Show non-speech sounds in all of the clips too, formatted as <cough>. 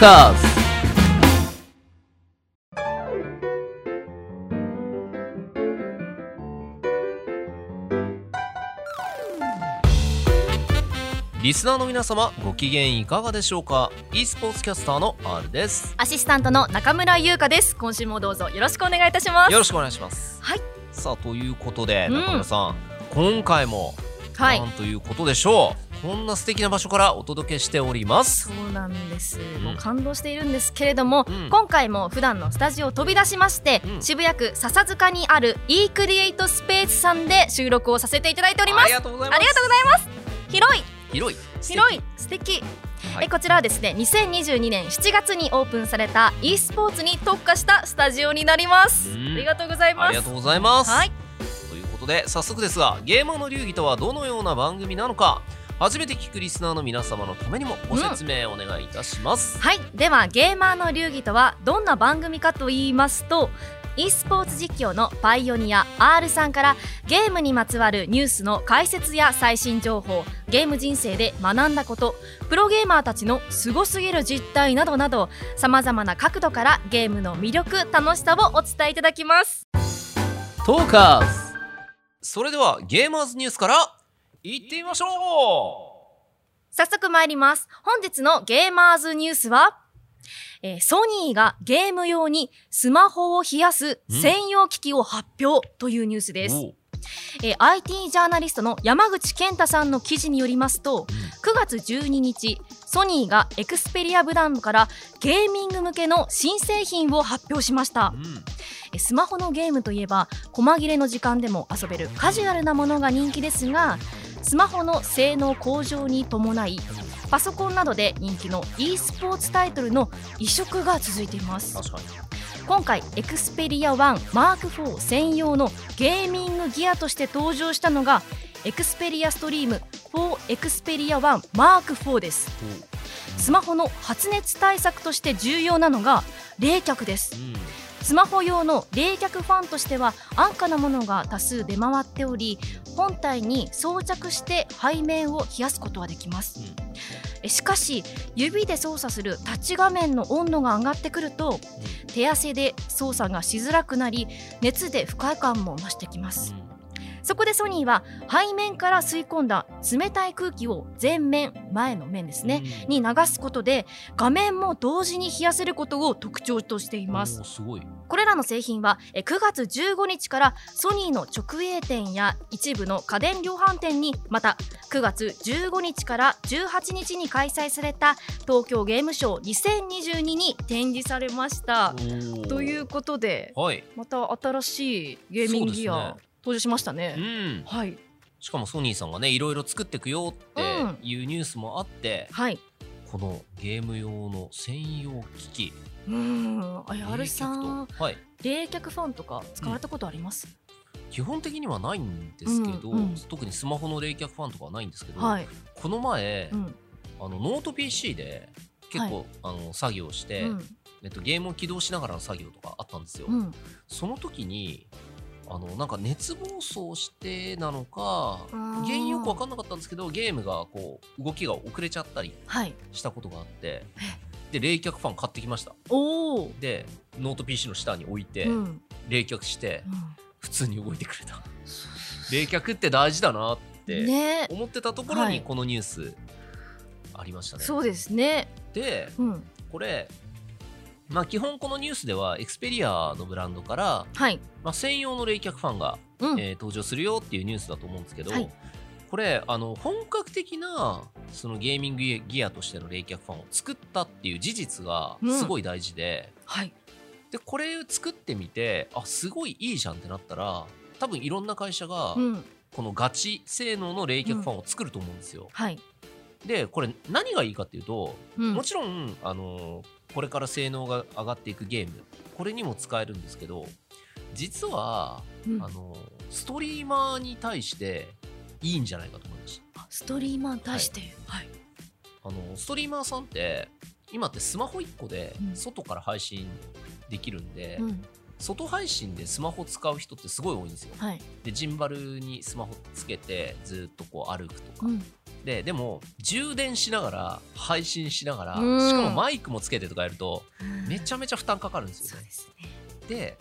カーズリスナーの皆様ご機嫌いかがでしょうか？e スポーツキャスターの R です。アシスタントの中村優香です。今週もどうぞよろしくお願いいたします。よろしくお願いします。はい。さあということでうん。中村さん、今回もはい。なんということでしょう、こんな素敵な場所からお届けしております。そうなんです、ん。もう感動しているんですけれども、うん。今回も普段のスタジオを飛び出しまして、うん。渋谷区笹塚にある e クリエイトスペースさんで収録をさせていただいております。ありがとうございます。ありがとうございます。広い。広い。広い。素敵。はい。えこちらはですね2022年7月にオープンされた e スポーツに特化したスタジオになります。うん。ありがとうございます。ありがとうございます、はい。ということで早速ですがゲーマーの流儀とはどのような番組なのか初めて聞くリスナーの皆様のためにもご説明お願いいたします、はい。ではゲーマーの流儀とはどんな番組かと言いますと e スポーツ実況のパイオニア R さんからゲームにまつわるニュースの解説や最新情報ゲーム人生で学んだことプロゲーマーたちのすごすぎる実態などなどさまざまな角度からゲームの魅力楽しさをお伝えいただきます。トーカーズ。それではゲーマーズニュースからいってみましょ早速参ります。本日のゲーマーズニュースはえーソニーがゲーム用にスマホを冷やす専用機器を発表というニュースうです。えー IT ジャーナリストの山口健太さんの記事によりますと9月12日ソニーがエクスペリアブランドからゲーミング向けの新製品を発表しました。スマホのゲームといえば細切れの時間でも遊べるカジュアルなものが人気ですがスマホの性能向上に伴いパソコンなどで人気の e スポーツタイトルの移植が続いています。今回 Xperia 1 Mark 4専用のゲーミングギアとして登場したのが Xperia Stream for Xperia 1 Mark 4ですスマホの発熱対策として重要なのが冷却です。うんスマホ用の冷却ファンとしては安価なものが多数出回っており本体に装着して背面を冷やすことはできます。えしかし指で操作するタッチ画面の温度が上がってくると手汗で操作がしづらくなり熱で不快感も増してきますそこでソニーは背面から吸い込んだ冷たい空気を前面前の面ですね、に流すことで画面も同時に冷やせることを特徴としています。すごい。これらの製品はえ9月15日からソニーの直営店や一部の家電量販店にまた9月15日から18日に開催された東京ゲームショー2022に展示されました。といううことではい。また新しいゲーミングギア、登場しましたうね。ん。はい、しかもソニーさんがねいろいろ作っていくよっていうニュースもあって、はい、このゲーム用の専用機器。うーん、あやる冷さんはい。冷却ファンとか使われたことあります？基本的にはないんですけど、うんうん。特にスマホの冷却ファンとかはないんですけど、はい、この前、うん、あのノート PC で結構、あの作業して、うん、えっと、ゲームを起動しながらの作業とかあったんですよ、うん、その時にあのなんか熱暴走してなのか原因よく分かんなかったんですけどゲームがこう動きが遅れちゃったりはい、したことがあってで冷却ファン買ってきました。でノート PC の下に置いて、うん、冷却してうん。普通に動いてくれた。冷却って大事だなってね。思ってたところはい。にこのニュースありましたね、そうですね。でうん。これまあ基本このニュースではエクスペリアのブランドから、はい。まあ、専用の冷却ファンが、うん。えー登場するよっていうニュースだと思うんですけど、はいこれあの本格的なそのゲーミングギアとしての冷却ファンを作ったっていう事実がすごい大事で、はい。でこれを作ってみてあすごいいいじゃんってなったら多分いろんな会社がうん。このガチ性能の冷却ファンを作ると思うんですよ。はい。でこれ何がいいかっていうと、うんもちろんあのこれから性能が上がっていくゲームこれにも使えるんですけど実は、うんあのストリーマーに対していいんじゃないかと思いました。あストリーマーに対して、はい。あのストリーマーさんって今ってスマホ1個でうん外から配信できるんで、うん。外配信でスマホ使う人ってすごい多いんですよ。はい。でジンバルにスマホつけてずっとこう歩くとか、うん。ででも充電しながら配信しながらうん。しかもマイクもつけてとかやるとめちゃめちゃ負担かかるんですよね。そうですね。で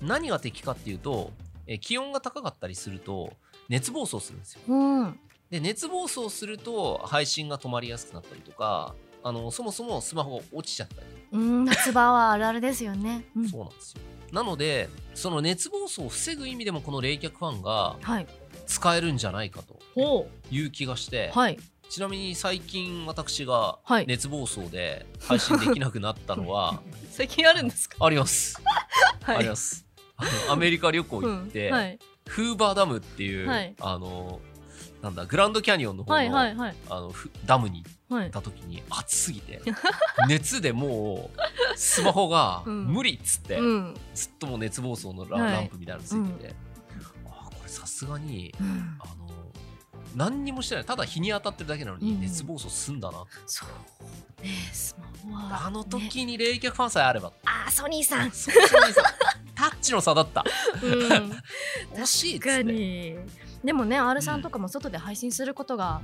何が敵かっていうとえ気温が高かったりすると熱暴走するんですよ。うん。で熱暴走すると配信が止まりやすくなったりとかあのそもそもスマホが落ちちゃったり、うん夏場はあるあるですよね、うん。そうなんですよ。なのでその熱暴走を防ぐ意味でもこの冷却ファンがはい使えるんじゃないかとほいう気がして、うはい。ちなみに最近私がはい。熱暴走で配信できなくなったのは <laughs> 最近あるんですか？あります、<laughs> はあります。アメリカ旅行行って、うん。はい。フーバーダムっていう、はい。あのなんだグランドキャニオンの方の,、はいはいはい。あのふダムにはい。行った時に暑すぎて <laughs> 熱でもうスマホがうん無理っつって、うん。ずっともう熱暴走のラ,、ンプみたいなのついてて、あこれさすがにうん。あの何にもしてない。ただ日に当たってるだけなのにうん。熱暴走すんだな、そうねスマホはあのね時に冷却ファンさえあれば、あーソニーさん。そうそうですタッチの差だった。うん。<laughs> 惜しいっつ確かってに。でもね R さんとかも外で配信することが、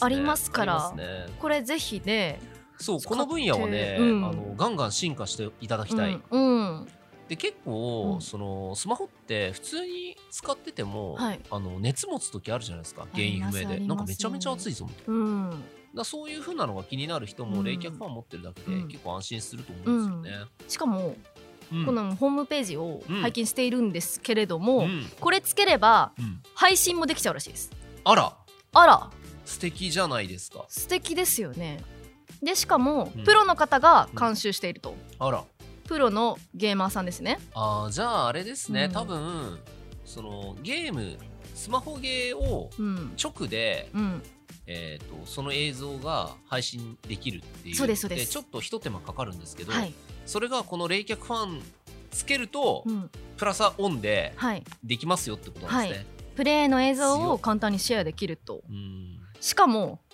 ありますから。ありますね。これぜひねそうこの分野はね、うん。あのガンガン進化していただきたい、うん、うんで結構、うん。そのスマホって普通に使ってても、はい。あの熱持つ時あるじゃないですか。原因不明で。ありなんかめちゃめちゃ暑いぞみたいな。うん。だそういう風なのが気になる人うん。も冷却ファン持ってるだけでうん。結構安心すると思うんですよね。しかも、うん。このホームページをうん。拝見しているんですけれども、うん。これつければうん。配信もできちゃうらしいです。あら。あら。素敵じゃないですか。素敵ですよね。でしかも、うん。プロの方が監修していると、あらプロのゲーマーさんですね。あーじゃああれですね、うん。多分そのゲームスマホゲーをうん。直で、うん。えー、とその映像が配信できるっていう。そうですそうです。ちょっとひと手間かかるんですけど、はい、それがこの冷却ファンつけると、うん。プラスオンではい、できますよってことなんですね。プレイの映像を簡単にシェアできると。うん。しかも1000え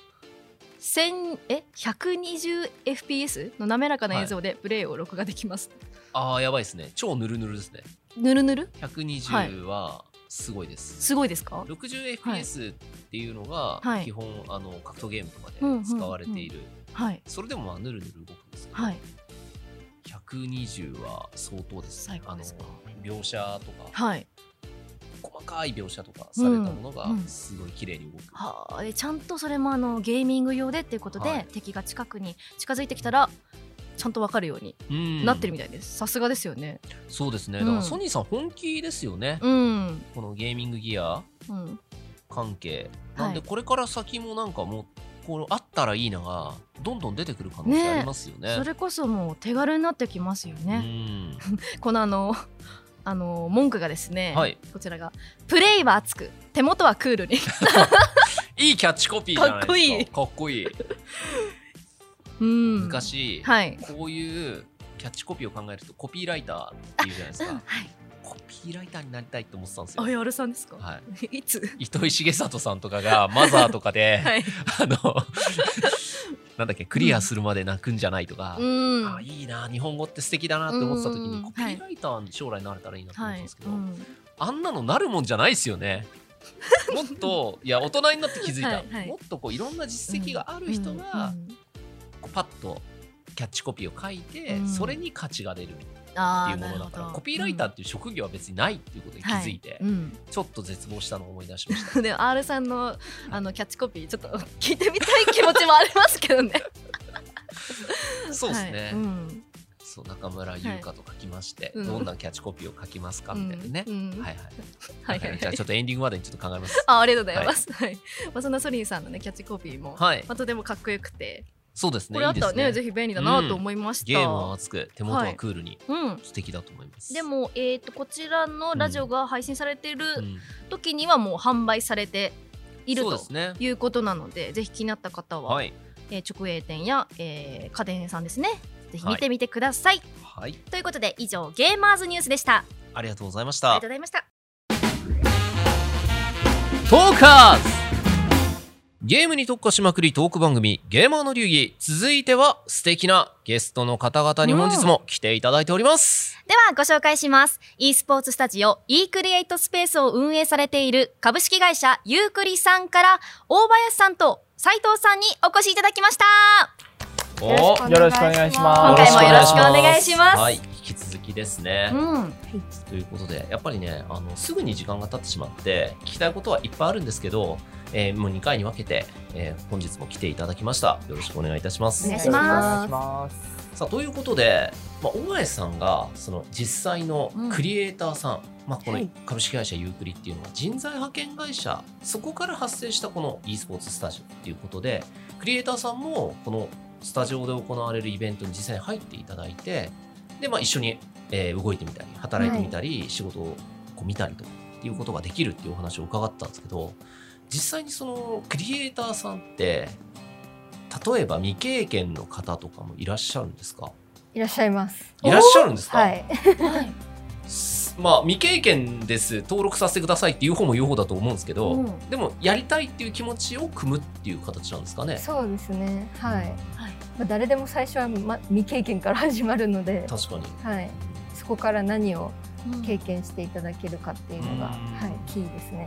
120fps の滑らかな映像でプレイを録画できます、ああやばいですね。超ヌルヌルですね。ぬるぬる120はすごいです。すごいですか？60fps っていうのがはい。基本、あの格闘ゲームとかうんうんで使われている、はい。それでもまあヌルヌル動くんですけど、はい。120は相当ですね。最高ですか。あの描写とか。はいい描写とかされたものがうん。うん。すごい綺麗に動く、はちゃんとそれもあのゲーミング用でっていうことで、はい。敵が近くに近づいてきたらちゃんとわかるようにうん。なってるみたいです。さすがですよね。そうですね。うん。だからソニーさん本気ですよね、うん。このゲーミングギアうん。関係。はい。なんでこれから先もなんかもうこのあったらいいながどんどん出てくる可能性ありますよね。それこそもう手軽になってきますようね、ん。<laughs> このあのあの文句がですね、はい。こちらが「プレイは熱く手元はクールに。<laughs> いいキャッチコピーか。かっこいい。かっこいい」うん。昔、はい。こういうキャッチコピーを考えるとコピーライターっていうじゃないですか。うんはいコピーライターになりたいって思ってたんですよ。あやるさんですか、はい。<laughs> い、つ？糸井重里さんとかがマ <laughs> ザーとかで、はい。<laughs> あのなんだっけクリアするまで泣くんじゃないとか、うん。あいいな日本語って素敵だなって思ってた時うんにコピーライターに将来なれたらいいなと思っはいたんですけど、うんあんなのなるもんじゃないですよね。もっといや大人になって気づいた、はいはい。もっとこういろんな実績がある人うんがうん。パッとキャッチコピーを書いて、うん。それに価値が出るいうものだからコピーライターっていう職業は別にないっていうことに気づいて、はい。うん。ちょっと絶望したのを思い出しました。<laughs> で R さんのあのキャッチコピーちょっと聞いてみたい気持ちもありますけどね。<laughs> そうですね、はい。うん。そう中村優香と書きまして、うん。どんなキャッチコピーを書きますかみたいなね、うん。うん。はいはい。はいはい。じゃあちょっとエンディングまでにちょっと考えます。あありがとうございます。はい。まあそんなソニーさんのねキャッチコピーも、はい。まあとてもかっこよくて、そうですねこれあったらねねぜひ便利だなと思いました。ゲームは熱く手元はクールにうん。素敵だと思います、でもえっ、とこちらのラジオが配信されているうん時にはもう販売されているうですねいうことなので、ぜひ気になった方は、はいえー直営店や、えー家電屋さんですね。ぜひ見てみてください。はいということで以上ゲーマーズニュースでした。ありがとうございましありがたとうございました。トーカーズゲームに特化しまくりトーク番組ゲーマーの流儀。続いては素敵なゲストの方々に本日も来ていただいております、ではご紹介します。e スポーツスタジオ e クリエイトスペースを運営されている株式会社ユークリさんから大林さんと斉藤さんにお越しいただきました。およろしくお願いします。今回もよろしくお願いします。はい、ですね。うんということで、やっぱりね、あのすぐに時間が経ってしまって、聞きたいことはいっぱいあるんですけど、えーもう2回に分けて、えー本日も来ていただきました。よろしくお願いいたします。お願いしますお願いします。さあということで、まあ、大前さんがその実際のクリエイターさん、まあ、このはい株式会社ユークリっていうのは人材派遣会社そこから発生したこの e スポーツスタジオっていうことでクリエイターさんもこのスタジオで行われるイベントに実際に入っていただいてで、まあ、一緒に、えー動いてみたり働いてみたり、仕事をこう見たりとかっていうことができるっていうお話を伺ったんですけど実際にそのクリエイターさんって例えば未経験の方とかもいらっしゃるんですか？いらっしゃいます。いらっしゃるんですか、はい。はいす <laughs> まあ未経験です登録させてくださいっていう方も言う方だと思うんですけど、うんでもやりたいっていう気持ちを組むっていう形なんですかね？そうですね。はい。はいまあ、誰でも最初は、ま、未経験から始まるので、確かにはい。そこから何をうん。経験していただけるかっていうのが、うん。はい、キーですね。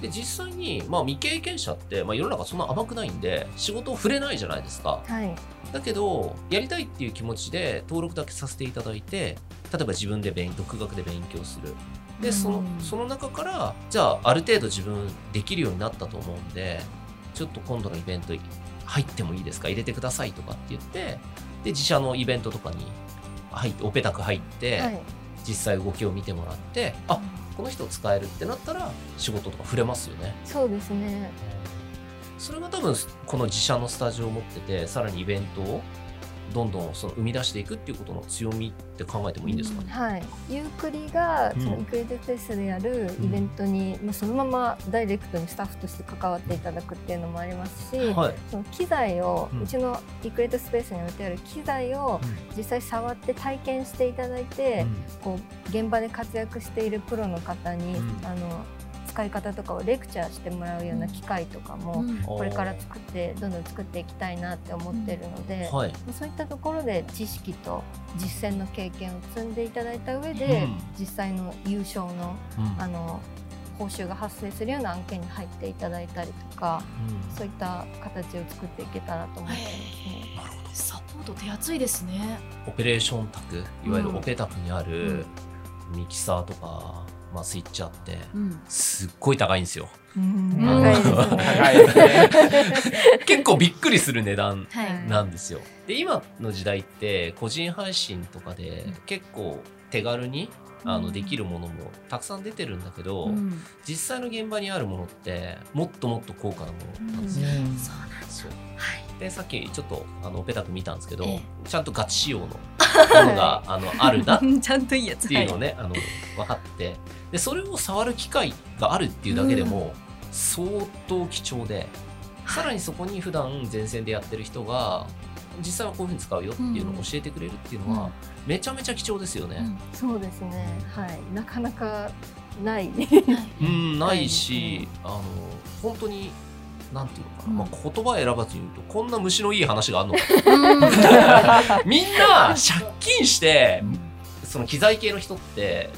で実際に、まあ、未経験者って、まあ、世の中そんな甘くないんで仕事を触れないじゃないですか。はい。だけどやりたいっていう気持ちで登録だけさせていただいて例えば自分で勉独学で勉強する。でそのうん。その中からじゃあある程度自分できるようになったと思うんでちょっと今度のイベント入ってもいいですか？入れてくださいとかって言ってで自社のイベントとかに入ってオペタク入って、はい。実際動きを見てもらってあこの人使えるってなったら仕事とか触れますよねそうですね。それが多分この自社のスタジオを持っててさらにイベントをどんどんその生み出していくっていうことの強みって考えてもいいんですかね、はい。ユークリがうん。そのイクレディテスでやるイベントに、まあ、そのままダイレクトにスタッフとして関わっていただくっていうのもありますし、はい。その機材を、ううんちのイクレートスペースに置いてある機材を実際触って体験していただいて、こう現場で活躍しているプロの方に、うん。あの使い方とかをレクチャーしてもらうような機会とかも、うん。これから作ってどんどん作っていきたいなって思ってるので、はい、そういったところで知識と実践の経験を積んでいただいた上で、うん。実際の優勝のうん。あの報酬が発生するような案件に入っていただいたりとかうん。そういった形を作っていけたらと思ってますね。なるほど。サポート手厚いですね。オペレーション卓いわゆるうん。オペ卓にあるミキサーとか、まあ、スイッチあってうん。すっごい高いんですよ。結構びっくりする値段はい。なんですよ。で今の時代って個人配信とかで結構手軽にあうん。のできるものもたくさん出てるんだけど、うん。実際の現場にあるものってもっともっと高価なものなんですよ。そうなんです。そう。はいでさっきちょっとあのオペタク見たんですけど、えちゃんとガチ仕様のものが <laughs> あのあるなっちゃんといいやつ。ていうのをね、あの分かって。でそれを触る機会があるっていうだけでも相当貴重で、さらにそこに普段前線でやってる人が実際はこういうふうに使うよっていうのを教えてくれるっていうのは、うん。めちゃめちゃ貴重ですよね。うん。そうですね。はい。なかなかないうん、ないし、<laughs> あの本当になんていうのかな、うん。まあ、言葉選ばずに言うとこんな虫のいい話があるのか。うん。みんな借金してその機材系の人って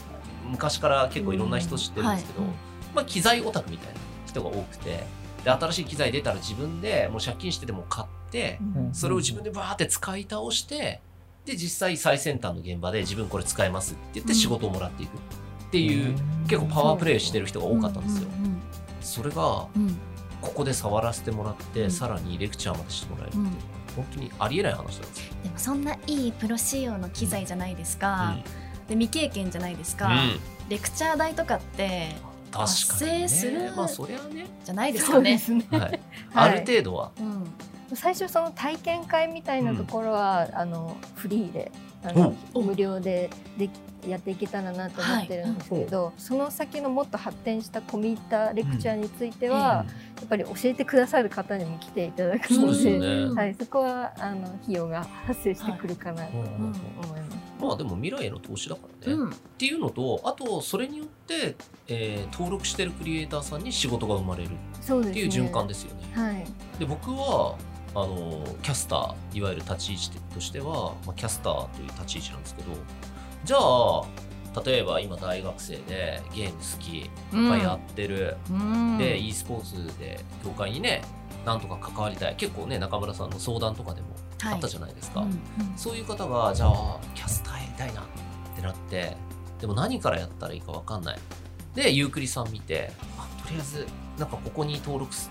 昔から結構いろんな人知ってるんですけど、うん。はい。まあ、機材オタクみたいな人が多くてで新しい機材出たら自分でもう借金してでも買ってうん。それを自分でバーって使い倒してで実際最先端の現場で自分これ使えますって言って仕事をもらっていくっていう、結構パワープレイしてる人が多かったんですよ。うんそれがここで触らせてもらって、うん。さらにレクチャーまでしてもらえるっていう。のは、本当にありえない話なんですよ。でもそんないいプロ仕様の機材じゃないですか、で未経験じゃないですか、うん。うんレクチャー代とかって確かに、発生するね、まあそりゃね、じゃないですそうでよね。すね。はい、ある程度は、うん。最初その体験会みたいなところは、あのフリーであ無料でできやっていけたらなと思ってるんですけど、その先のもっと発展した込み入ったレクチャーについては、やっぱり教えてくださる方にも来ていただくのでそうですよねうんはい、そこはあの費用が発生してくるかなとうん思います。まあでも未来への投資だからね、っうんていうのとあとそれによって、えー登録してるクリエイターさんに仕事が生まれる。っていう循環ですよね。はい。で僕はあのキャスターいわゆる立ち位置としては、まあ、キャスターという立ち位置なんですけどじゃあ例えば今大学生でゲーム好きいっぱいやってる、うん。で e スポーツで業界にねなんとか関わりたい。結構ね中村さんの相談とかでもあったじゃないですか、うんうん。そういう方がじゃあキャスターやりたいなってなってでも何からやったらいいか分かんない。でゆうくりさん見てあとりあえずなんかここに登録す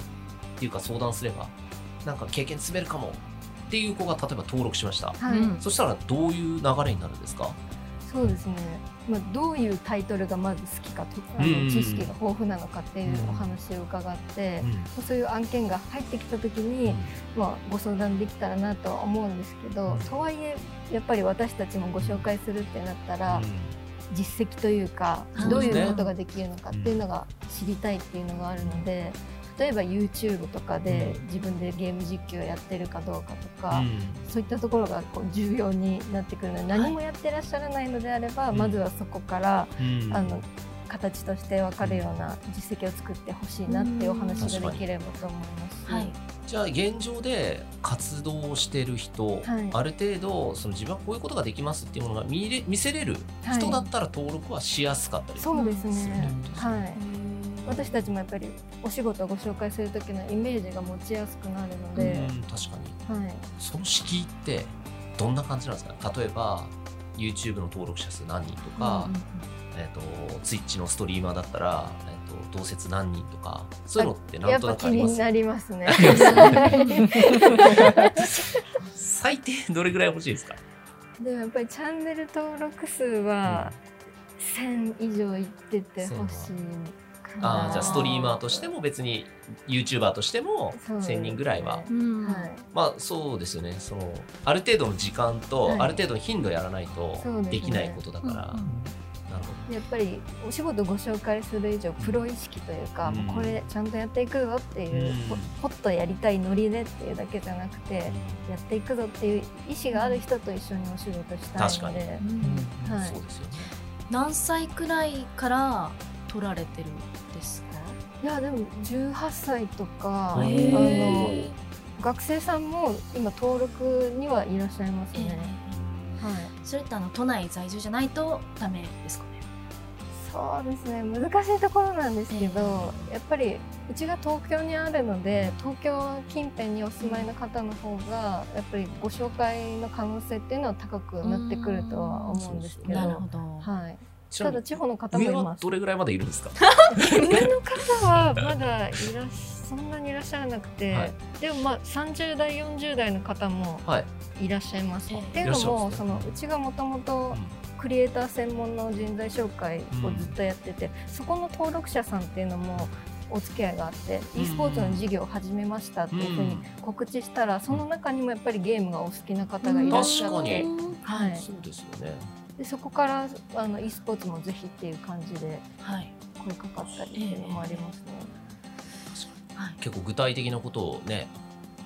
っていうか相談すればなんか経験積めるかもっていう子が例えば登録しました。はい、うんそしたらどういう流れになるんですか？そうですね、まあ、どういうタイトルがまず好きかとか、あうんうん。知識が豊富なのかっていうお話を伺って、そういう案件が入ってきた時に、まあ、ご相談できたらなとは思うんですけど、うん。とはいえやっぱり私たちもご紹介するってなったら、実績というかうんどういうことができるのかっていうのが知りたいっていうのがあるので。例えば YouTube とかでうん。自分でゲーム実況やってるかどうかとか、うん。そういったところがこう重要になってくるので何もやってらっしゃらないのであれば、うん。まずはそこから、うん。あの形として分かるような実績を作ってほしいなっていうお話ができればと思います。し、はい。じゃあ現状で活動をしてる人、はい。ある程度その自分はこういうことができますっていうものが見れ見せれる人だったら登録はしやすかったりすするってねことですね。はい私たちもやっぱりお仕事をご紹介する時のイメージが持ちやすくなるので、うん確かに。はい、その敷居ってどんな感じなんですか？例えば YouTube の登録者数何人とか、えー、と Twitch のストリーマーだったら、えー、と同説何人とかそういうのってなんとなくあります？になりますね。<laughs> 最低どれぐらい欲しいですか？でもやっぱりチャンネル登録数は1000以上いっててほしい。あーじゃあストリーマーとしても別に YouTuber としてもそうですね。1000人ぐらいは、うん。はい。まあそうですよね。そのある程度の時間と、はい。ある程度の頻度やらないとできないことだから、うんうん。なるほやっぱりお仕事ご紹介する以上プロ意識というか、うん。これちゃんとやっていくぞっていう、うん。ほほっとやりたいノリでっていうだけじゃなくて、ど、やっていくぞっていう意思がある人と一緒にお仕事したいので、うんはい。そうですよね。何歳くらいから取られてるんですか？いやでも18歳とか、へあーの学生さんも今登録にはいらっしゃいますね。はい。それってあの都内在住じゃないとダメですかね？そうですね。難しいところなんですけど、やっぱりうちが東京にあるので東京近辺にお住まいの方の方がやっぱりご紹介の可能性っていうのは高くなってくるとは思うんですけど、なるほど。はい、ただ地方の方もい上はますどれぐらいまでいるんですか？上の方はまだいらっそんなにいらっしゃらなくて、はい。でもまあ30代40代の方もはい、いらっしゃいます。ええっていうのも、ね。そのうちがもともとクリエイター専門の人材紹介をずっとやってて、そこの登録者さんっていうのもお付き合いがあって、うん。e スポーツの事業を始めましたっていうふうに告知したら、その中にもやっぱりゲームがお好きな方がいらっしゃ確かって、に。はい、そうですよねでそこからあの e スポーツもぜひっていう感じではい。声かかったりっていうのもありますね。はい。結構具体的なことをね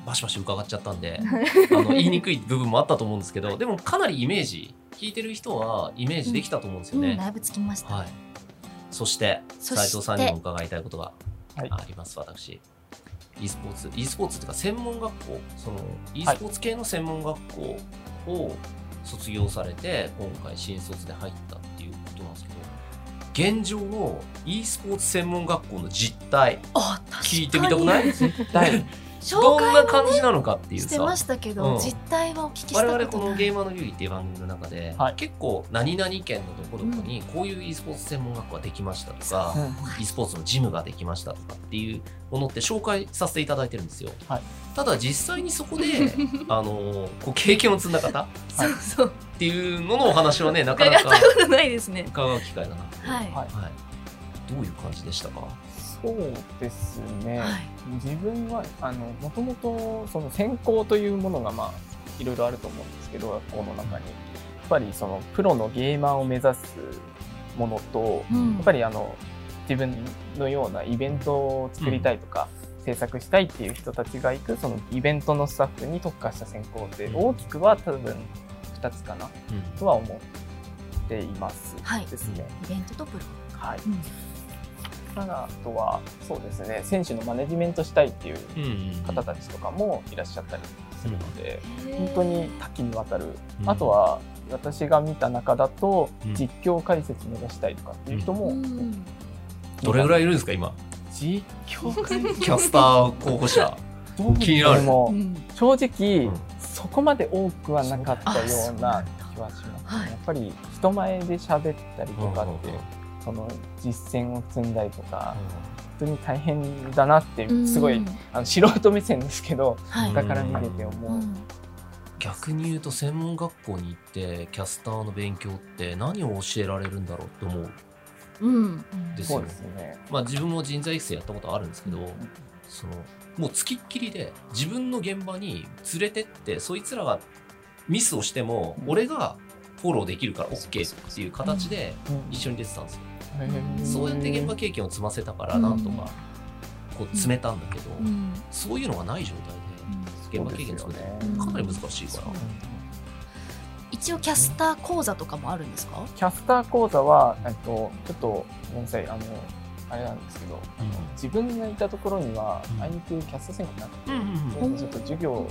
バシバシ伺っちゃったんで <laughs> あの言いにくい部分もあったと思うんですけどでもかなりイメージ聞いてる人はイメージできたと思うんですよね、うんだいぶつきました。はい。そしてそして。斉藤さんにも伺いたいことがはい。あります、私。e スポーツ e スポーツっていうか専門学校。その e スポーツ系の専門学校を卒業されて今回新卒で入ったっていうことなんですけど現状の e スポーツ専門学校の実態聞いてみたくない？<laughs> 絶対。紹どんな介感じなのかっていうさ。してましたけど、うん。実態はお聞きした我ことない。々このゲーマーの流儀っていう番組の中で、はい。結構何々県のどこどこにこういう e スポーツ専門学校ができましたとか、e スポーツのジムができましたとかっていうものって紹介させていただいてるんですよ。はい。ただ実際にそこで <laughs> あのこう経験を積んだ方？っそうそう。ていうののお話はねなかなか伺ったことないですね。伺う機会だなと、はい。はい。はい、どういう感じでしたか、そうですね、はい。自分はあのもともとその専攻というものがまあいろいろあると思うんですけど学校の中に。やっぱりそのプロのゲーマーを目指すものと、うん。やっぱりあの自分のようなイベントを作りたいとか、制作したいっていう人たちが行くそのイベントのスタッフに特化した専攻ってうん大きくは多分2つかなうん。とは思っています。はい。ですね。イベントとプロ。はいあとはそうですね選手のマネジメントしたいっていううん方たちとかもいらっしゃったりするので、へー。本当に多岐にわたる、うん。あとは私が見た中だと、うん。実況解説目指したいとかっていう人も、うん。どれぐらいいいるんですか今？実況解説？キャスター候補者。気になる。正直、うん。そこまで多くはなかったような気はします、ね。はい。やっぱり人前で喋ったりとかって、うんうんその実践を積んだりとか、本当に大変だなってすごい、うん。あの素人目線ですけどはい。だから見てて思う、うん。逆に言うと専門学校に行ってキャスターの勉強って何を教えられるんだろうって思う。うん。ですよですね。まあ自分も人材育成やったことあるんですけど、そのもうつきっきりで自分の現場に連れてってそいつらがミスをしてもうん。俺がフォローできるから OK っていう形でうん。一緒に出てたんですよ、そうやって現場経験を積ませたからうんなんとかこう詰めたんだけど、うん。そういうのがない状態で現場経験積めてうんかなり難しいから、一応キャスター講座とかもあるんですか？キャスター講座は、えっと、ちょっとごめんなさい。あのあれなんですけど、あの自分がいたところには、うん。あいにくキャスト専攻なくて、うんうんうん。ちょっと授業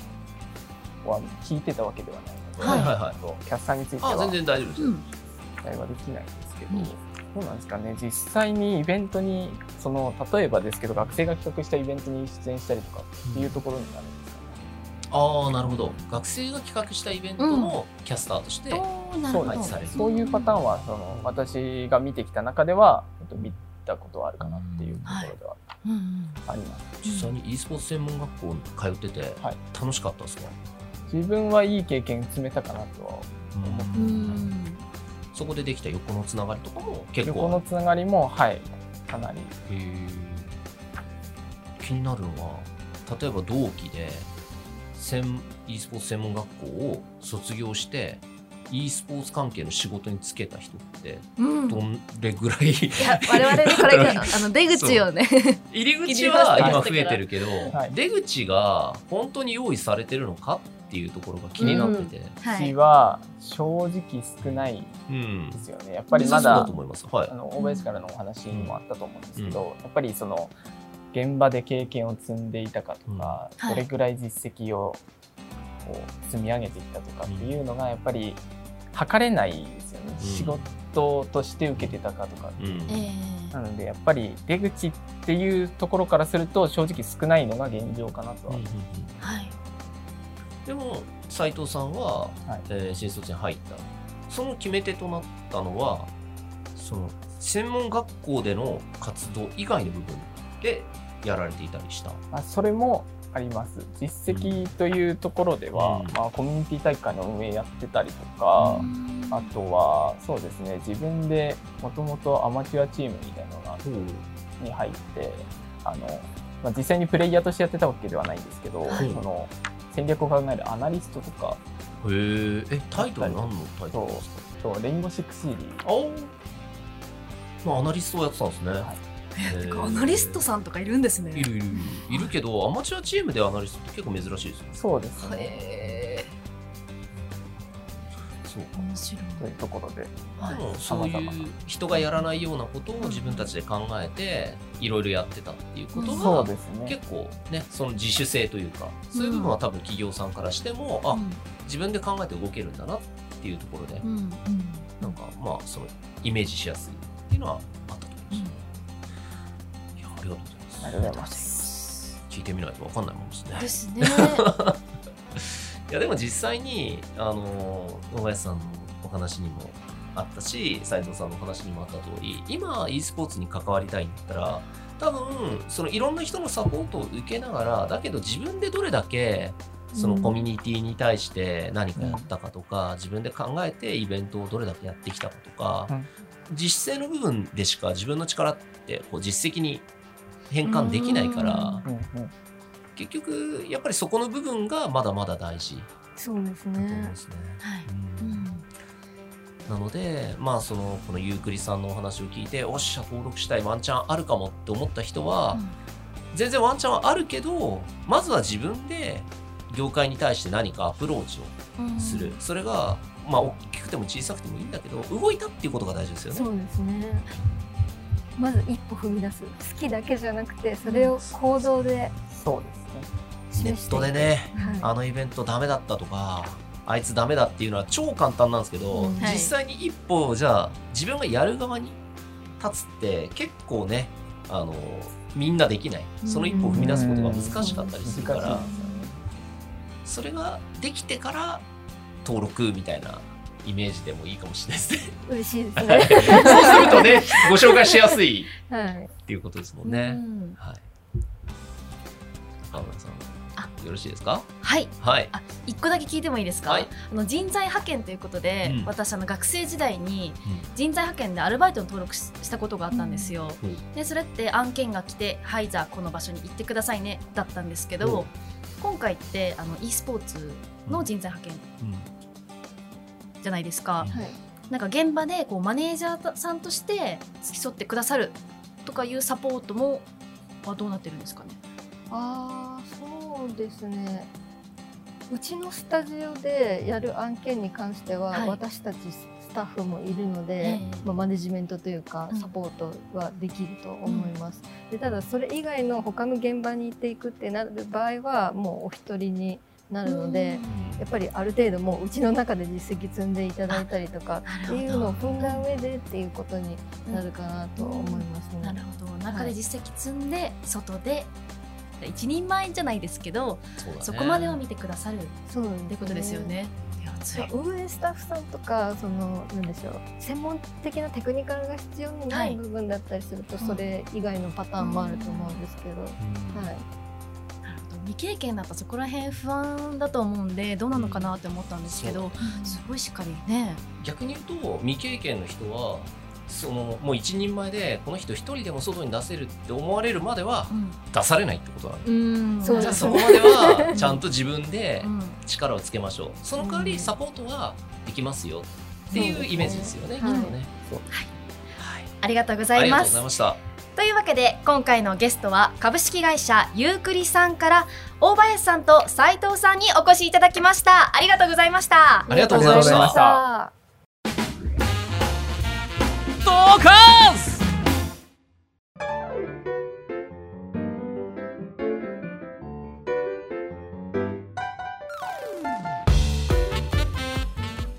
は聞いてたわけではないので、はいはいキャスターについてはあ全然大丈夫です。よ、うん。期待はできないんですけど、うんどうなんですかね。実際にイベントにその例えばですけど学生が企画したイベントに出演したりとかっていうところになるんですかね、ああなるほど。学生が企画したイベントのキャスターとして、うです配置される。そういうパターンはその私が見てきた中では、えっと、見たことはあるかなっていうところではうんうんあります。実際に e スポーツ専門学校に通っててはい。楽しかったですか、自分はいい経験積めたかなとは思ってうんそこでできた横のつながりとかも結構横のつながりもはいかなり。気になるのは例えば同期で専 e スポーツ専門学校を卒業して e スポーツ関係の仕事に就けた人ってうん。どんれぐらい？いや我々ねこれからあの出口をね。入り口は今増えてるけど、はい。出口が本当に用意されてるのか？っていうところが気になってて、はい。私は正直少ないうん。ですよね。やっぱりまだだと思います。はい。あ。の大林からのお話にもあったと思うんですけど、やっぱりその現場で経験を積んでいたかとか、はいどれぐらい実績をこう積み上げてきたとかっていうのがやっぱり測れないですよね、うん。仕事として受けてたかとかっていう、なのでやっぱり出口っていうところからすると正直少ないのが現状かなとは、うんうんうん。ーはいでも斉藤さんは、はい。えー新卒に入った。その決め手となったのはその専門学校での活動以外の部分でやられていたりした。まあ、それもあります。実績というところでは、うん。まあ、コミュニティ大会の運営やってたりとか、あとはそうですね自分でもともとアマチュアチームみたいなのがに入ってあの、まあ、実際にプレイヤーとしてやってたわけではないんですけど、はい。その戦略を考えるアナリストとかへー。えタイトル何のタイトルですか？と Rainbow Six Siege あおまあアナリストをやってたんですね。はい。へー。アナリストさんとかいるんですね。いるいるいる。いるけどアマチュアチームでアナリストって結構珍しいですよね。そうですねというところで。はい。でもそういう人がやらないようなことを自分たちで考えていろいろやってたっていうことがそうですね。結構ねその自主性というかそういう部分は多分企業さんからしてもあ自分で考えて動けるんだなっていうところでうんうん。なんかまあそのイメージしやすいっていうのはあったと思います。いやありがとうございます。ありがとうございます。聞いてみないと分かんないもんですね。ですね <laughs> いやでも実際にあの野林さんのお話にもあったし斉藤さんのお話にもあった通り今 e スポーツに関わりたいんだったら多分そのいろんな人のサポートを受けながらだけど自分でどれだけそのコミュニティに対して何かやったかとか、自分で考えてイベントをどれだけやってきたかとか、うん。実践の部分でしか自分の力ってこう実績に変換できないからうんうん結局やっぱりそこの部分がまだまだ大事。そうですだと思うんねですね。はい。うん。うんなのでまあそのこのゆうくりさんのお話を聞いておっしゃ登録したいワンチャンあるかもって思った人は、全然ワンチャンはあるけどまずは自分で業界に対して何かアプローチうんをする、それがまあ大きくても小さくてもいいんだけど動いたっていうことが大事ですよね。そうですね。まず一歩踏み出す。好きだけじゃなくてそれを行動でそうです。ねネットでねはい。あのイベントダメだったとかあいつダメだっていうのは超簡単なんですけど、うん。はい。実際に一歩じゃあ自分がやる側に立つって結構ねあのみんなできない。その一歩を踏み出すことが難しかったりするから。それができてから登録みたいなイメージでもいいかもしれないですね。嬉しいですはい。ね。そうするとねご紹介しやすい <laughs> はい。っていうことですもんうね。ん。はい。川村さんあよろしいですか？はい。はい。あ一個だけ聞いてもいいですか、はい。あの人材派遣ということで、うん。私あの学生時代に人材派遣でアルバイトに登録ししたことがあったんですよ、うん。でそれって案件が来てはいじゃあこの場所に行ってくださいねだったんですけうんど今回ってあの e スポーツの人材派遣うん。じゃないですか。なんか現場でこうマネージャーさんとして付き添ってくださるとかいうサポートもはどうなってるんですかね？ああ、そうですね。うちのスタジオでやる案件に関しては、はい。私たちスタッフもいるので、ええ。まあ、マネジメントというかうん。サポートはできると思います。でただそれ以外の他の現場に行っていくってなる場合はもうお一人になるので、やっぱりある程度もううちの中で実績積んでいただいたりとかっていうのを踏んだ上でっていうことになるかなと思いますね。なるほど。中で実績積んで外で一人前じゃないですけどそね。そこまでは見てくださる。っそうですね。てことですよね。運営スタッフさんとかそのなんでしょう専門的なテクニカルが必要になはいい部分だったりすると、うん。それ以外のパターンもあると思うんですけど、うん。はい、なるほど。未経験だったらそこら辺不安だと思うんでどうなのかなって思ったんですけど、すごいしっかりね。逆に言うと未経験の人はそのもう一人前でこの人一人でも外に出せるって思われるまでは出されないってことなんでじゃあそこまではちゃんと自分でうん力をつけましょう。その代わりサポートはできますよっていうイメージですよねきっとはい。ねそう。はい。はい。ありがとうごありがとうざいますございました。というわけで今回のゲストは株式会社ユークリさんから大林さんと斉藤さんにお越しいただきました。ありがとうございました。ありがとうございましたドーカーズ。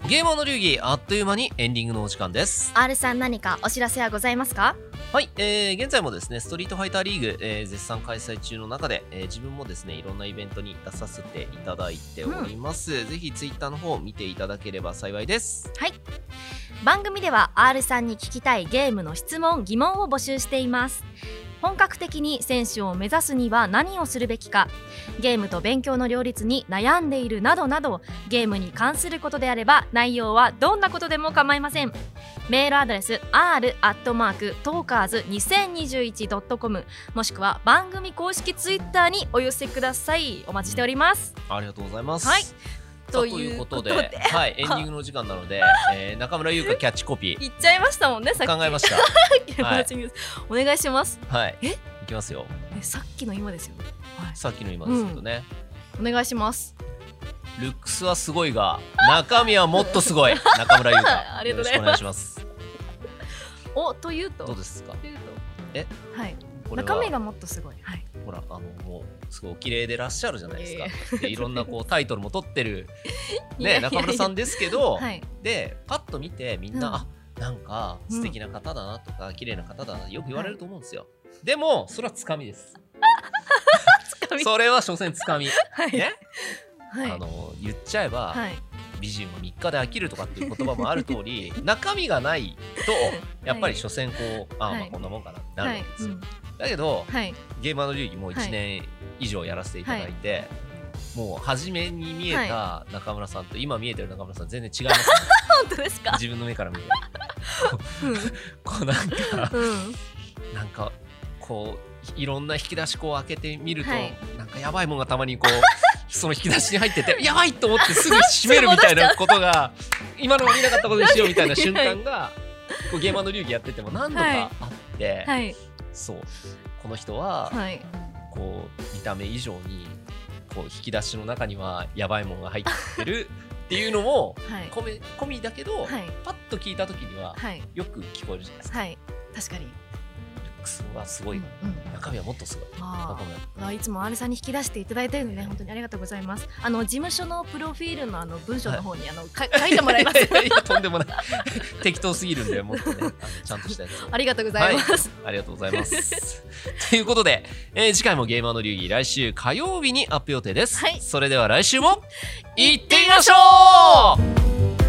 ゲームの流儀あっという間にエンディングのお時間です。R さん何かお知らせはございますか？はい、えー現在もですねストリートファイターリーグ、えー絶賛開催中の中で、えー自分もですねいろんなイベントに出させていただいております、ぜひツイッターの方を見ていただければ幸いです番組では R さんに聞きたいゲームの質問疑問を募集しています。本格的に選手を目指すには何をするべきかゲームと勉強の両立に悩んでいるなどなどゲームに関することであれば内容はどんなことでも構いません。メールアドレス r アットマークトーカーズ 2021.com もしくは番組公式ツイッターにお寄せください。お待ちしております。ありがとうございます。はいとということとで、はい、エンディングの時間なので、<laughs> えー中村優香キャッチコピー。言っちゃいましたもんねさっき。考えました。<laughs> はい。お願いします。はい。え？いきますよ。えさっきの今ですよ、はい、さっきの今ですけどね。お願いします。ルックスはすごいが、中身はもっとすごい。<laughs> 中村優香。ありがとうございます。お願いします。おというと？どうですか？え？はい。中身がもっとすごい。はいほら、あの、もう、すごいお綺麗でらっしゃるじゃないですか。でいろんなこう <laughs> タイトルも取ってる、ね、中村さんですけど、はい。で、パッと見てみんな、うん。あなんか素敵な方だなとか、綺麗な方だなよく言われると思うんですよ。でも、それはつかみです。<laughs> それは所詮つかみ。<laughs> はい。ね、はい。あの言っちゃえば、はい美人は3日で飽きるとかっていう言葉もある通り中身がないとやっぱり所詮こう、ああまはい。あこんなもんかなってなるはいわけですよ、うん。だけどはい。ゲーマーの流儀もう1年以上やらせていただいて、もう初めに見えた中村さんと今見えてる中村さん全然違います、ね、<laughs> 本当ですか？自分の目から見てうん。こうなんかうん。なんかこういろんな引き出しこう開けてみると、はい。なんかやばいもんがたまにこうその引き出しに入っててやばいと思ってすぐ閉めるみたいなことが <laughs> 今の見なかったことにしようみたいな瞬間がこうゲーマーの流儀やってても何度かあって、はい。そう。この人ははい。こう見た目以上にこう引き出しの中にはやばいもんが入ってるっていうのも <laughs> はい。込め込みだけど、はい。パッと聞いた時にははい。よく聞こえるじゃないですか。はい。確かにスはすごい、うん中身はもっとすごい。あいつも R さんに引き出していただいてるので本当にありがとうございます。あの事務所のプロフィールのあの文章の方に、あのか書いてもらいます。とんでもない。適当すぎるんでもっとね <laughs> ちゃんとしたやつを。ありがとうございます、ありがとうございます。<laughs> ということで、えー次回もゲーマーの流儀来週火曜日にアップ予定です。はい。それでは来週も行ってみましょう